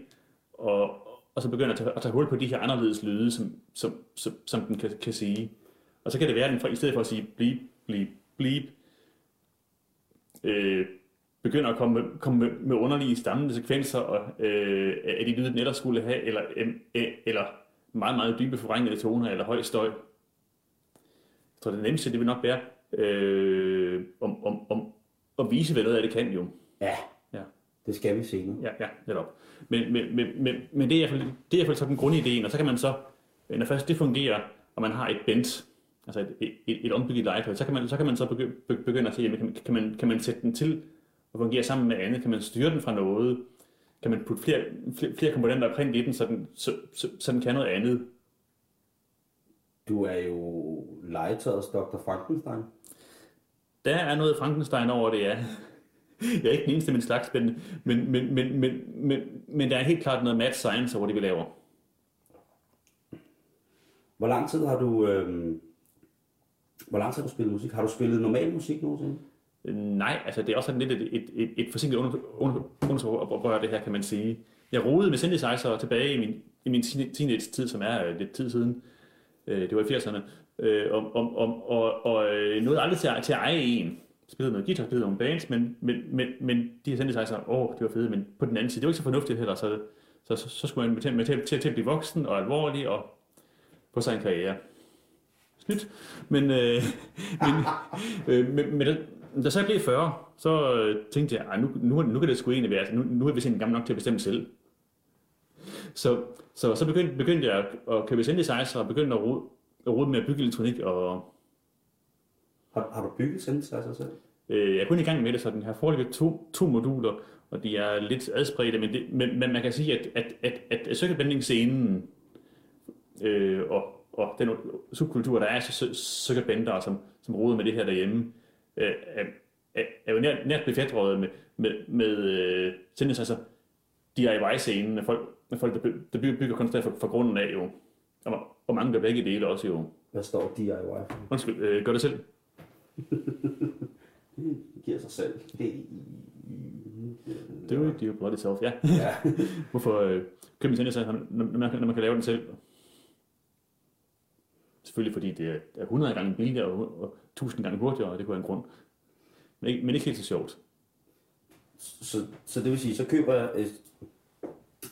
og, og så begynder at tage, at tage hul på de her anderledes lyde, som, som, som, som den kan, kan sige. Og så kan det være, at den fra, i stedet for at sige bleep, bleep, bleep, øh, begynder at komme, komme med, med underlige stammende sekvenser og, øh, af de lyde, den ellers skulle have, eller, øh, øh, eller meget, meget dybe forvrængede toner, eller høj støj. Jeg tror, det nemmeste, det vil nok være øh, om, om, om at vise, hvad noget af det kan jo. Ja, Ja. det skal vi senere. Ja, ja, netop. Men, men, men, men, men det er i hvert fald, det er i hvert fald sådan grundideen, og så kan man så, når først det fungerer, og man har et bent, altså et, et, et, et ombygget legetøj, så kan man, så kan man så begynde, begynde at se, jamen, kan, kan, man, kan man sætte den til at fungere sammen med andet? Kan man styre den fra noget? Kan man putte flere, flere, flere komponenter omkring i den, så den, så, så, så den kan noget andet? Du er jo legetøjets Dr. Frankenstein. Der er noget Frankenstein over det, ja. Jeg er ikke den eneste med en slags, men, men, men, men, men, men, men der er helt klart noget mad science over det, vi laver. Hvor lang tid har du... Øh, hvor lang tid har du spillet musik? Har du spillet normal musik nogensinde? Nej, altså det er også sådan lidt et, et, et, et forsinket under, under, undersøger det her, kan man sige. Jeg rodede med synthesizer tilbage i min, i min teen- teenage-tid, som er øh, lidt tid siden. Øh, det var i 80'erne. Øh, om, om, om, og, og øh, nåede aldrig til, at- til at eje en. Spillede noget guitar, spillede nogle bands, men, men, men, men de her synthesizer, åh, det var fede, men på den anden side, det var ikke så fornuftigt heller, så, så, så, så skulle man til, med til, til, til at blive voksen og alvorlig og på sig en karriere. Snydt. Men, øh, men, øh, men, men da, så jeg blev 40, så øh, tænkte jeg, "Ej, nu, nu, nu kan det sgu egentlig være, altså, nu, nu er vi simpelthen gammel nok til at bestemme selv. Så, så, så begyndte, begyndte jeg at, at købe synthesizer og begyndte at rode, at rode med at bygge elektronik, og Har, har du bygget synthesizer selv? øh, jeg er kun i gang med det, så den har foreløbig to, to moduler, og de er lidt adspredte, men, det, men, men man kan sige, at, at, at, at circuitbending-scenen øh, og, og den subkultur, der er så circuitbendere, som, som roder med det her derhjemme, øh, er, er, er jo nært, nært befædret med, med, med øh, synthesizer DIY-scenen, med folk, med folk der, by, der bygger, konstant fra, fra grunden af jo. Og, og mange gør begge dele også jo. Hvad står DIY for? Undskyld, øh, gør det selv. Det giver sig selv. Det, Do it, you bloody self, ja. ja. Hvorfor øh, købe en synthesizer, når, når, man, når man kan lave den selv? Selvfølgelig fordi det er, er 100 gange billigere og, og 1000 gange hurtigere, og det kunne være en grund. Men ikke, men ikke helt så sjovt. Så, så det vil sige, så køber jeg et,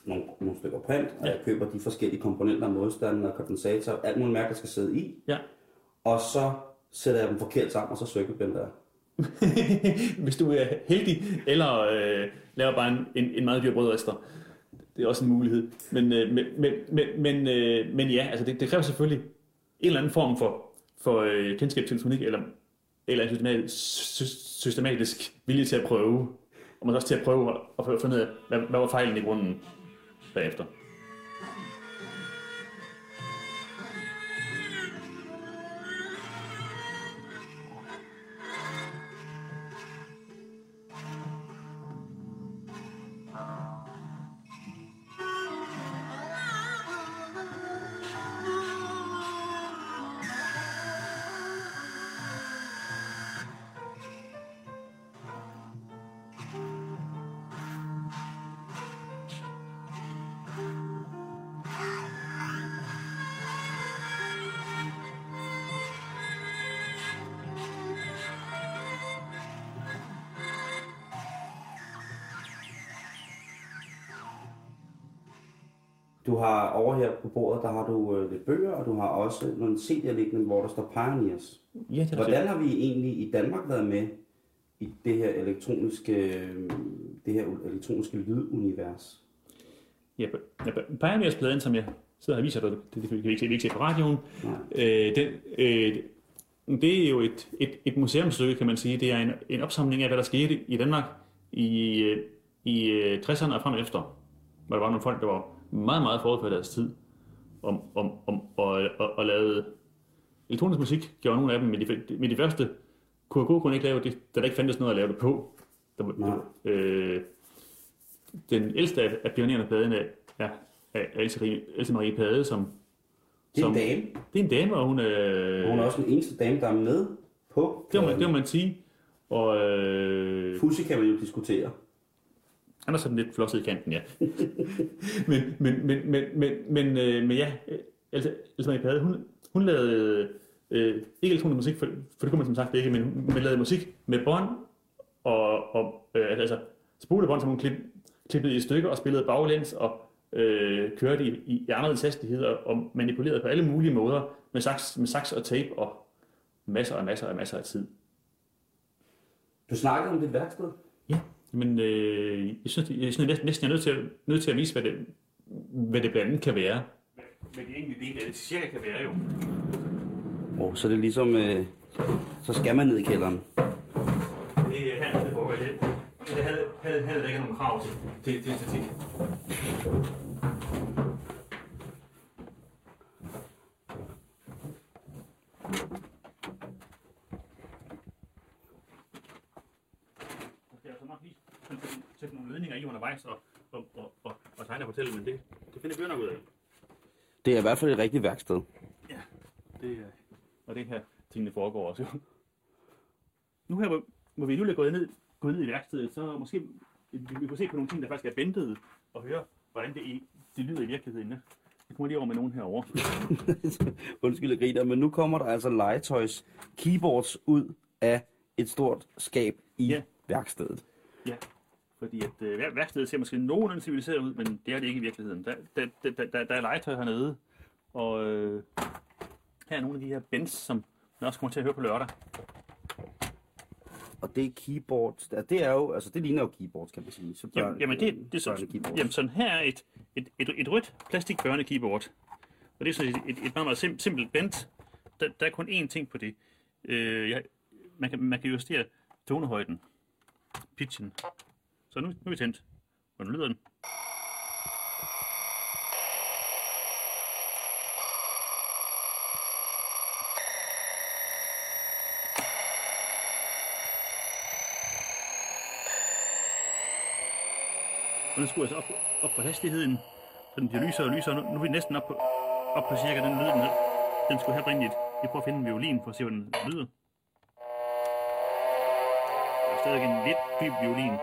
nogle, nogle stykker print, og Ja. jeg køber de forskellige komponenter, modstanden og kondensator, alt muligt mærke, der skal sidde i, Ja. og så sætter jeg dem forkert sammen, og så circuitbender jeg. Hvis du er heldig, eller øh, laver bare en, en, en meget dyr brødrester. Det er også en mulighed. Men, øh, men, men, men, men, øh, men ja, altså det, det kræver selvfølgelig en eller anden form for, for øh, kendskab til elektronik, eller, eller en systematisk, sy- systematisk vilje til at prøve. Og man også til at prøve at, at finde ud af, hvad, hvad var fejlen i grunden bagefter. Bordet, der har du øh, lidt bøger, og du har også nogle CD'er liggende, hvor der står Pioneers. Ja, det er Hvordan har vi egentlig i Danmark været med i det her elektroniske, øh, det her elektroniske lydunivers? Ja, ja Pioneers-pladen, som jeg sidder og viser dig, det, det kan vi ikke se, vi ikke se på radioen, Nej. øh, den, øh, det er jo et, et, et museumsstykke, kan man sige. Det er en, en opsamling af, hvad der skete i Danmark i, øh, i øh, 60'erne og frem efter. Hvor der var nogle folk, der var meget, meget forud for deres tid, om, om, om og, og, og lavede elektronisk musik, gjorde nogle af dem, men de, men de første kunne god kunne ikke lave det, da der ikke fandtes noget at lave det på. Der, Nej. øh, den ældste af, af pionerende pladen er, er, er Else, Else Marie Pade, som, Det er en som dame, det er en dame, og hun er... og hun er også den eneste dame, der er med på det, må man, det må man sige. Og øh, Pussy kan man jo diskutere. Han er sådan lidt flosset i kanten, ja. men, men, men, men, men, men, øh, men ja, Else, Else Marie Pade, hun, hun lavede øh, ikke elektronisk musik, for, for det kunne man som sagt ikke, men hun lavede musik med bånd, og, og øh, altså spolebånd, som hun klip, klippede i stykker og spillede baglæns, og øh, kørte i, i, i anderledes hastigheder, og manipulerede på alle mulige måder, med saks, med saks og tape, og masser og masser og masser af tid. Du snakkede om dit værksted. Ja, men øh, jeg synes, jeg synes næsten, næsten jeg er nødt til, at, nødt til at vise, hvad det, hvad det blandt andet kan være. Hvad det egentlig del af det cirka kan være jo. Oh, så det er ligesom, øh, så skal man ned i kælderen. Det er her, det foregår det. Det havde, havde, havde der ikke nogen krav til, til, til æstetik. Jeg skal altså nok lige sætte nogle ledninger i undervejs og, og, og, og, og tegne og fortælle, men det, det finder vi jo nok ud af. Det er i hvert fald et rigtigt værksted. Ja. det er, og det her tingene foregår også. Nu her, hvor, hvor vi nu er gået ned, gået ned i værkstedet, så måske vi, vi kunne se på nogle ting, der faktisk er ventet, og høre, hvordan det, i, det lyder i virkeligheden. Ja. Jeg kommer lige over med nogen herovre. Undskyld, jeg griner, men nu kommer der altså legetøjs keyboards ud af et stort skab i Ja. værkstedet. Ja, fordi at øh, vær- værkstedet ser måske nogenlunde civiliseret ud, men det er det ikke i virkeligheden. Der, der, der, der, der, der er legetøj hernede, og øh, her er nogle af de her bands, som man også kommer til at høre på lørdag. Og det er keyboards. Det er jo, altså det ligner jo keyboards, kan man sige. Så Jamen, jamen det, det er så, børnekeyboards. jamen sådan her er et, et, et, et rødt plastik børnekeyboard. Og det er sådan et, et, et meget, meget sim, simpelt band. Der, der er kun én ting på det. Øh, jeg, man, kan, man kan justere tonehøjden, pitchen. Så nu, nu er vi tændt. Hvordan lyder den? Den skulle altså op, op for hastigheden, så den bliver lysere og lysere. Nu, nu er vi næsten op på, op på cirka den lyd, den, den skulle have oprindeligt. Vi prøver at finde en violin for at se, hvordan den lyder. Der er stadig en lidt dyb violin.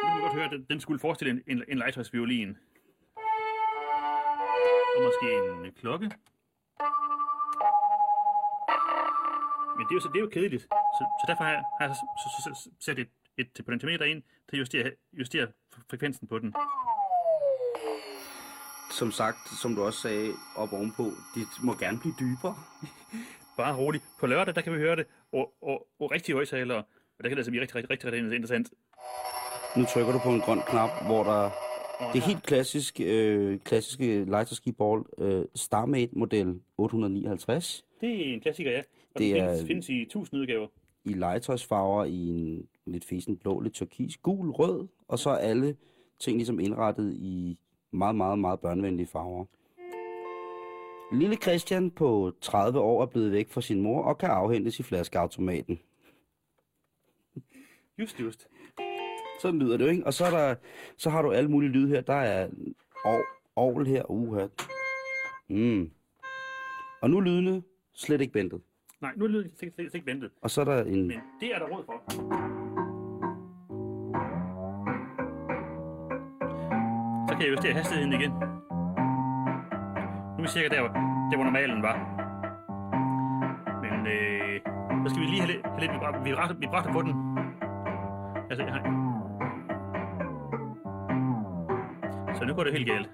Nu kan man godt høre, at den, den skulle forestille en, en, en legetøjsviolin. Og måske en øh, klokke. Men det er jo, så, det er jo kedeligt. Så, så derfor har jeg, har jeg så, så, så, så sat et, et potentiometer ind til at justere, justere frekvensen på den. Som sagt, som du også sagde op ovenpå, det må gerne blive dybere. Bare roligt. På lørdag, der kan vi høre det, og, og, og rigtige højtalere. Og der kan det altså blive rigtig, rigtig, rigtig, rigtig interessant. Nu trykker du på en grøn knap, hvor der... Det er helt klassisk, øh, klassiske Lighters Keyboard øh, StarMate model 859 Det er en klassiker, ja. Og Det det er- findes, findes i 1000 udgaver. I legetøjsfarver i en lidt fesen blå, lidt turkis, gul, rød, og så er alle ting ligesom indrettet i meget, meget, meget børnevenlige farver. Lille Christian på 30 år er blevet væk fra sin mor og kan afhentes i flaskeautomaten. Just, just. Sådan lyder det jo, ikke? Og så, er der, så har du alle mulige lyd her. Der er ovl her. Uha. Mm. Og nu lydene slet ikke ventet. Nej, nu lyder det slet, ikke ventet. Og så er der en... Men det er der råd for. Så kan jeg justere hastigheden igen. Nu er vi cirka der, hvor, der, hvor normalen var. Men øh, så skal vi lige have lidt, have lidt vibra- vibrato, vibrato på den. Altså, jeg har... Så nu går det helt galt.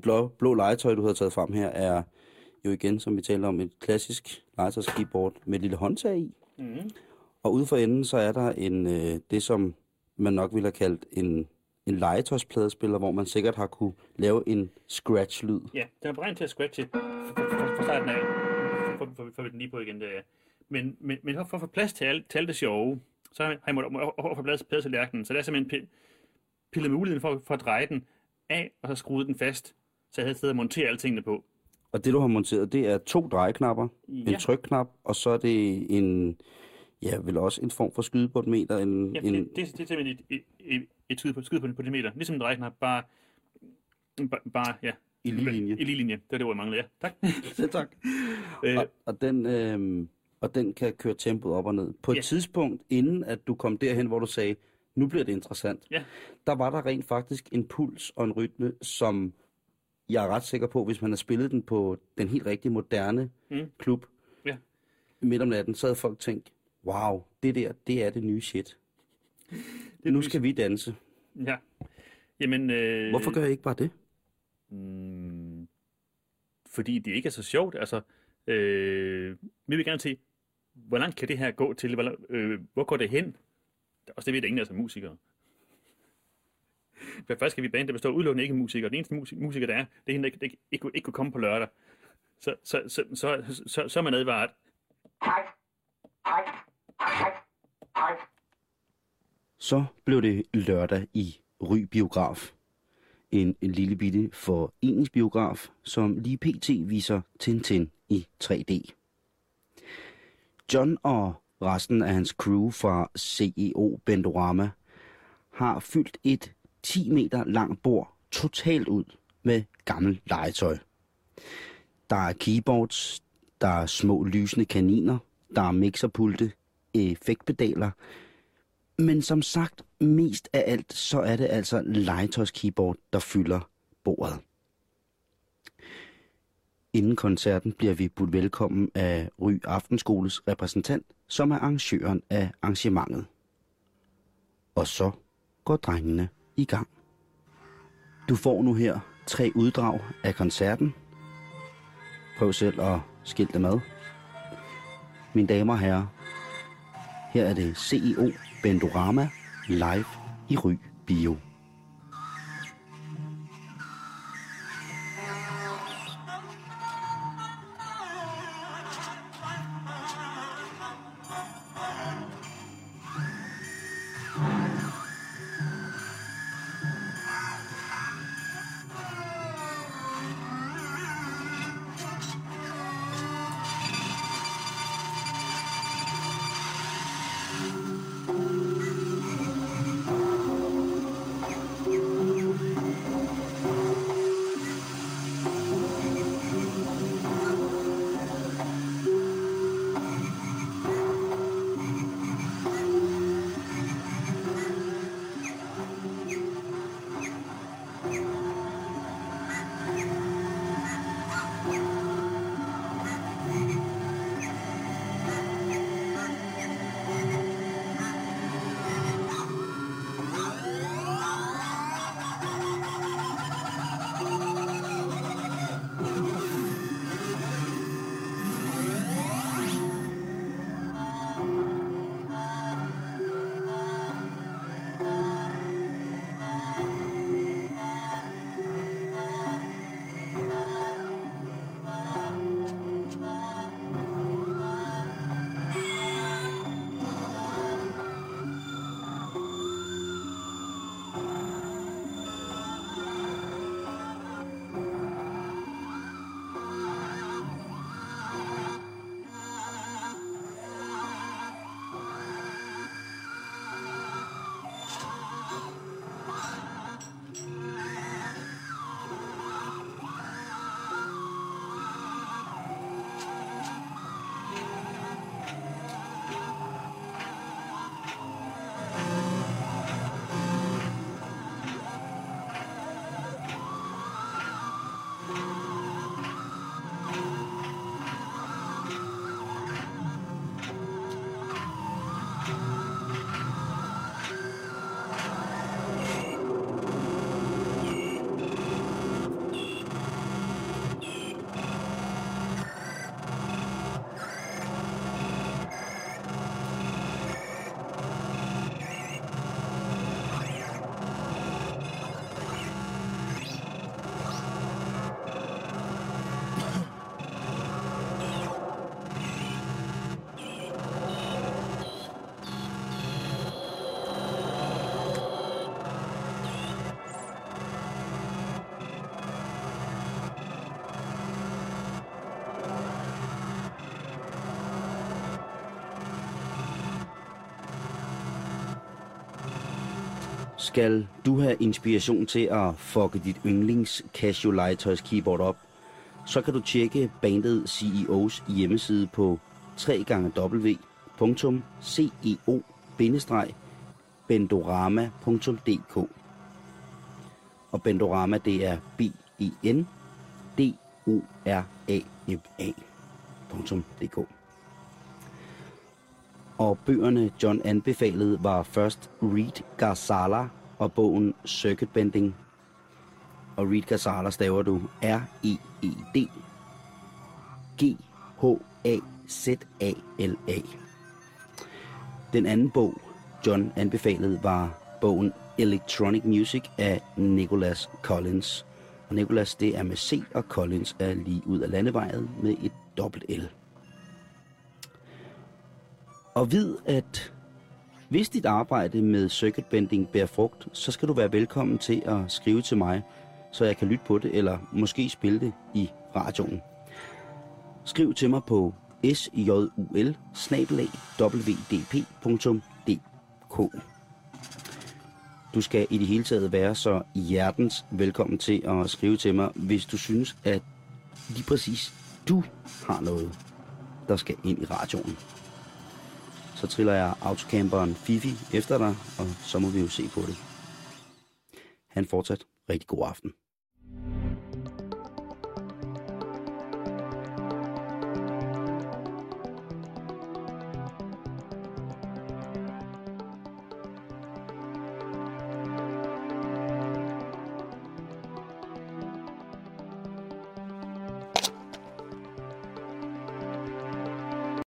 Det blå, blå legetøj, du har taget frem her, er jo igen, som vi talte om, et klassisk legetøjskeyboard med et lille håndtag i. Mm-hmm. Og ude for enden, så er der en, øh, det, som man nok ville have kaldt en, en legetøjspladespiller, hvor man sikkert har kunne lave en scratch-lyd. Ja, den er beregnet til at scratche fra starten af. For, for, for, vi den lige på igen, der. Men, men, men for, at få plads til alt, til alt det sjove, så har jeg måttet for plads, plads til lærken. Så der er simpelthen pi- pillet muligheden for, for at dreje den af, og så skruet den fast, så jeg havde et sted at montere alle tingene på. Og det, du har monteret, det er to drejeknapper, Ja. en trykknap, og så er det en, ja, vel også en form for skydebordmeter, en, Ja, en, det, det, det er simpelthen et, et, et, et skud på, skud på, på det meter. Ligesom en drejeknap, bare, bare, bare ja. I lige linje. I lige linje. Det var det ord, jeg manglede, ja. Tak. Ja, tak. øh, Og, og, den, øh, og den kan køre tempoet op og ned. På et tidspunkt, inden at du kom derhen, hvor du sagde, nu bliver det interessant, Ja. der var der rent faktisk en puls og en rytme, som jeg er ret sikker på, hvis man har spillet den på den helt rigtige moderne Mm. klub Ja. midt om natten, så havde folk tænkt, wow, det der, det er det nye shit. det Nu skal vi danse. Ja. Jamen, øh, Hvorfor gør jeg ikke bare det? Mm, fordi det ikke er så sjovt. Altså, øh, vi vil gerne se, hvor langt kan det her gå til? Hvor, øh, hvor går det hen? Og det ved ingen af er musikere. For først skal vi band, der består udelukkende ikke musikere. Den eneste musik, musiker, der er, det er hende, der ikke, ikke, ikke, kunne- ikke kunne komme på lørdag. Så, så, så, så, så, så, så er man advaret. Så blev det lørdag i Ry Biograf. en, en lille bitte foreningsbiograf, som lige pt. viser Tintin i 3D. John og resten af hans crew fra CEO Bendorama har fyldt et 10 meter langt bord totalt ud med gammel legetøj. Der er keyboards, der er små lysende kaniner, der er mixerpulte, effektpedaler, men som sagt, mest af alt, så er det altså legetøjskeyboard, der fylder bordet. Inden koncerten bliver vi budt velkommen af Ry Aftenskoles repræsentant, som er arrangøren af arrangementet. Og så går drengene i gang. Du får nu her tre uddrag af koncerten. Prøv selv at skille dem ad. Mine damer og herrer, her er det CEO Bendorama live i Ry Bio. Skal du have inspiration til at fucke dit yndlings Casio legetøjs keyboard op, så kan du tjekke bandet CEOs hjemmeside på www.ceo-bendorama.dk Og Bendorama det er B-E-N D-O-R-A-M-A.dk og bøgerne John anbefalede var først Reed Garzala og bogen Circuit Bending. Og Reed Gazala staver du R-E-E-D G-H-A-Z-A-L-A. Den anden bog, John anbefalede, var bogen Electronic Music af Nicholas Collins. Og Nicholas, det er med C, og Collins er lige ud af landevejet med et dobbelt L. Og vid, at hvis dit arbejde med circuitbending bærer frugt, så skal du være velkommen til at skrive til mig, så jeg kan lytte på det, eller måske spille det i radioen. Skriv til mig på sjul Du skal i det hele taget være så hjertens velkommen til at skrive til mig, hvis du synes, at lige præcis du har noget, der skal ind i radioen. Så triller jeg autocamperen Fifi efter dig, og så må vi jo se på det. Han fortsat rigtig god aften.